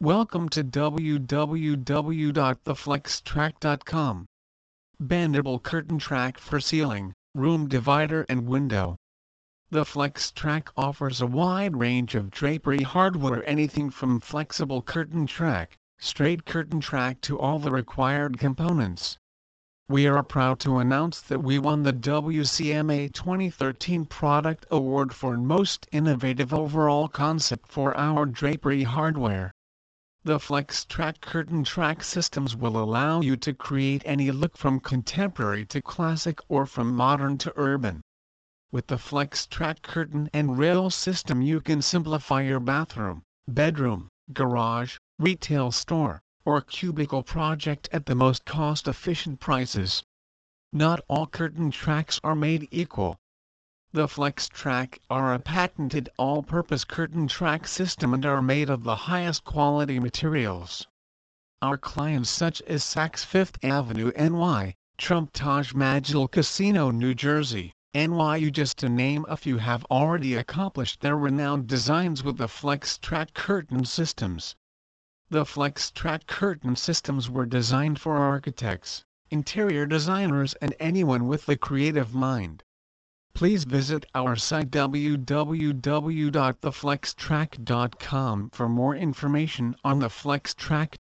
Welcome to www.theflextrack.com. Bendable curtain track for ceiling, room divider and window. The FlexTrack offers a wide range of drapery hardware anything from flexible curtain track, straight curtain track to all the required components. We are proud to announce that we won the WCMA 2013 Product Award for Most Innovative Overall Concept for our drapery hardware. The FlexTrack curtain track systems will allow you to create any look from contemporary to classic or from modern to urban. With the FlexTrack curtain and rail system you can simplify your bathroom, bedroom, garage, retail store, or cubicle project at the most cost-efficient prices. Not all curtain tracks are made equal. The FlexTrack are a patented all-purpose curtain track system and are made of the highest quality materials. Our clients such as Saks Fifth Avenue NY, Trump Taj Mahal Casino New Jersey, NYU just to name a few have already accomplished their renowned designs with the FlexTrack curtain systems. The FlexTrack curtain systems were designed for architects, interior designers and anyone with a creative mind please visit our site www.theflextrack.com for more information on the FlexTrack